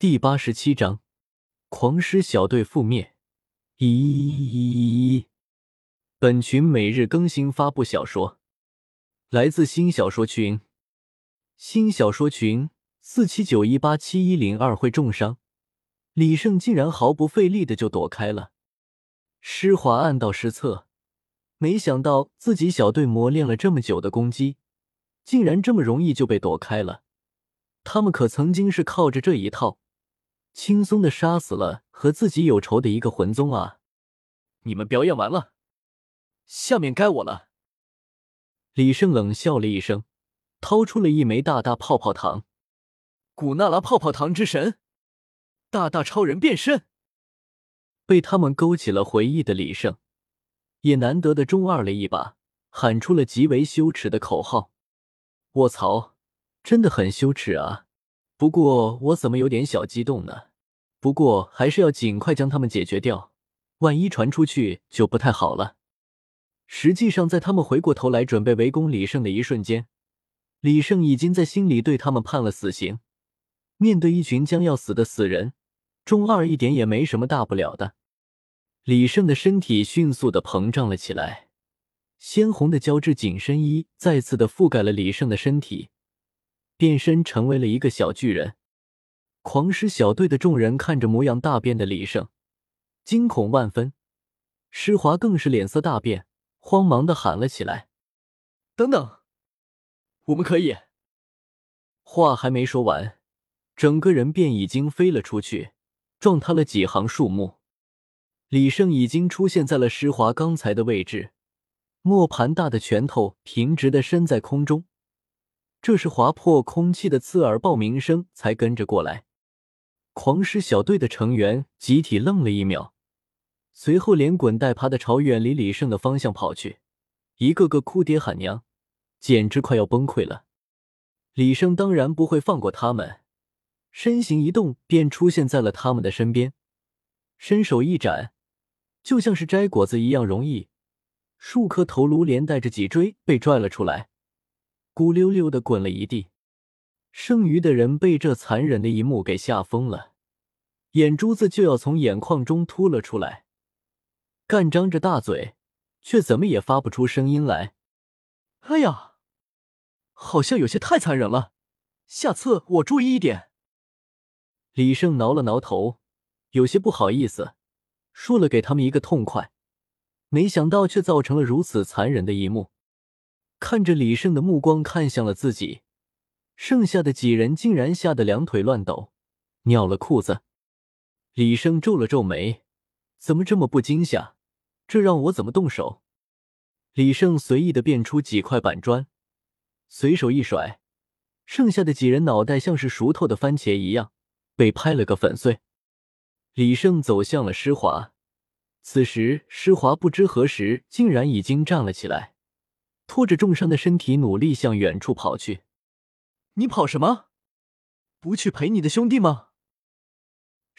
第八十七章，狂狮小队覆灭。一，本群每日更新发布小说，来自新小说群。新小说群四七九一八七一零二会重伤，李胜竟然毫不费力的就躲开了。施华暗道失策，没想到自己小队磨练了这么久的攻击，竟然这么容易就被躲开了。他们可曾经是靠着这一套。轻松的杀死了和自己有仇的一个魂宗啊！你们表演完了，下面该我了。李胜冷笑了一声，掏出了一枚大大泡泡糖。古纳拉泡泡糖之神，大大超人变身。被他们勾起了回忆的李胜，也难得的中二了一把，喊出了极为羞耻的口号：“卧槽，真的很羞耻啊！不过我怎么有点小激动呢？”不过还是要尽快将他们解决掉，万一传出去就不太好了。实际上，在他们回过头来准备围攻李胜的一瞬间，李胜已经在心里对他们判了死刑。面对一群将要死的死人，中二一点也没什么大不了的。李胜的身体迅速的膨胀了起来，鲜红的胶质紧身衣再次的覆盖了李胜的身体，变身成为了一个小巨人。狂狮小队的众人看着模样大变的李胜，惊恐万分。施华更是脸色大变，慌忙的喊了起来：“等等，我们可以！”话还没说完，整个人便已经飞了出去，撞塌了几行树木。李胜已经出现在了施华刚才的位置，磨盘大的拳头平直的伸在空中，这是划破空气的刺耳爆鸣声才跟着过来。狂狮小队的成员集体愣了一秒，随后连滚带爬的朝远离李胜的方向跑去，一个个哭爹喊娘，简直快要崩溃了。李胜当然不会放过他们，身形一动便出现在了他们的身边，伸手一展，就像是摘果子一样容易，数颗头颅连带着脊椎被拽了出来，咕溜溜的滚了一地。剩余的人被这残忍的一幕给吓疯了，眼珠子就要从眼眶中凸了出来，干张着大嘴，却怎么也发不出声音来。哎呀，好像有些太残忍了，下次我注意一点。李胜挠了挠头，有些不好意思，说了给他们一个痛快，没想到却造成了如此残忍的一幕。看着李胜的目光看向了自己。剩下的几人竟然吓得两腿乱抖，尿了裤子。李胜皱了皱眉，怎么这么不惊吓？这让我怎么动手？李胜随意的变出几块板砖，随手一甩，剩下的几人脑袋像是熟透的番茄一样，被拍了个粉碎。李胜走向了施华，此时施华不知何时竟然已经站了起来，拖着重伤的身体努力向远处跑去。你跑什么？不去陪你的兄弟吗？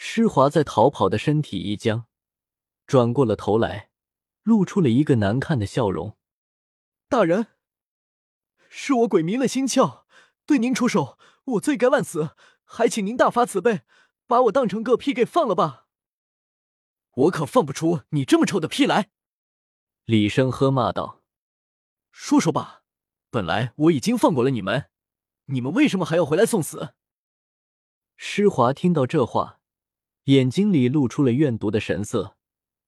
施华在逃跑的身体一僵，转过了头来，露出了一个难看的笑容。大人，是我鬼迷了心窍，对您出手，我罪该万死，还请您大发慈悲，把我当成个屁给放了吧。我可放不出你这么臭的屁来！李生喝骂道：“说说吧，本来我已经放过了你们。”你们为什么还要回来送死？施华听到这话，眼睛里露出了怨毒的神色，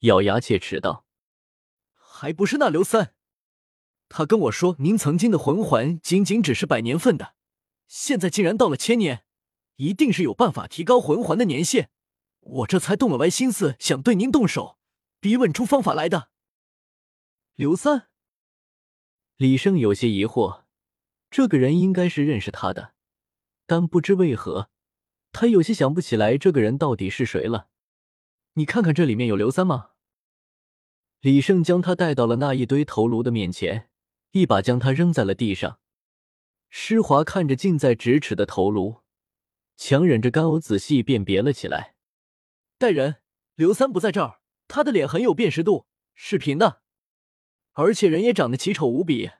咬牙切齿道：“还不是那刘三，他跟我说，您曾经的魂环仅仅只是百年份的，现在竟然到了千年，一定是有办法提高魂环的年限，我这才动了歪心思，想对您动手，逼问出方法来的。”刘三，李生有些疑惑。这个人应该是认识他的，但不知为何，他有些想不起来这个人到底是谁了。你看看这里面有刘三吗？李胜将他带到了那一堆头颅的面前，一把将他扔在了地上。施华看着近在咫尺的头颅，强忍着干呕，仔细辨别了起来。带人，刘三不在这儿，他的脸很有辨识度，是平的，而且人也长得奇丑无比。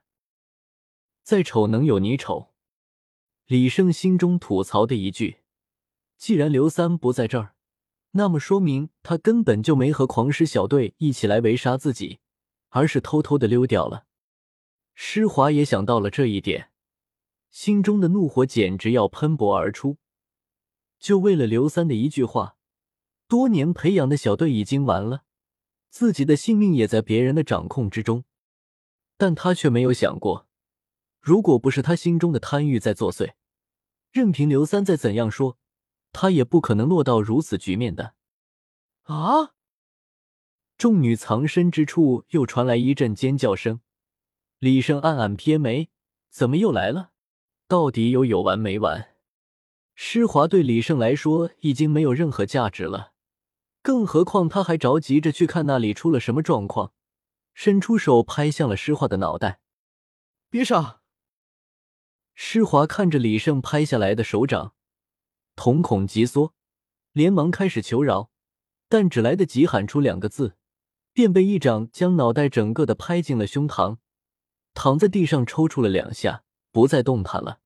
再丑能有你丑？李胜心中吐槽的一句，既然刘三不在这儿，那么说明他根本就没和狂狮小队一起来围杀自己，而是偷偷的溜掉了。施华也想到了这一点，心中的怒火简直要喷薄而出。就为了刘三的一句话，多年培养的小队已经完了，自己的性命也在别人的掌控之中。但他却没有想过，如果不是他心中的贪欲在作祟，任凭刘三再怎样说，他也不可能落到如此局面的。啊！众女藏身之处又传来一阵尖叫声。李胜暗暗撇眉，怎么又来了？到底有有完没完？施华对李胜来说已经没有任何价值了，更何况他还着急着去看那里出了什么状况，伸出手拍向了施华的脑袋。别杀！施华看着李胜拍下来的手掌，瞳孔急缩，连忙开始求饶，但只来得及喊出两个字，便被一掌将脑袋整个的拍进了胸膛。躺在地上抽搐了两下，不再动弹了。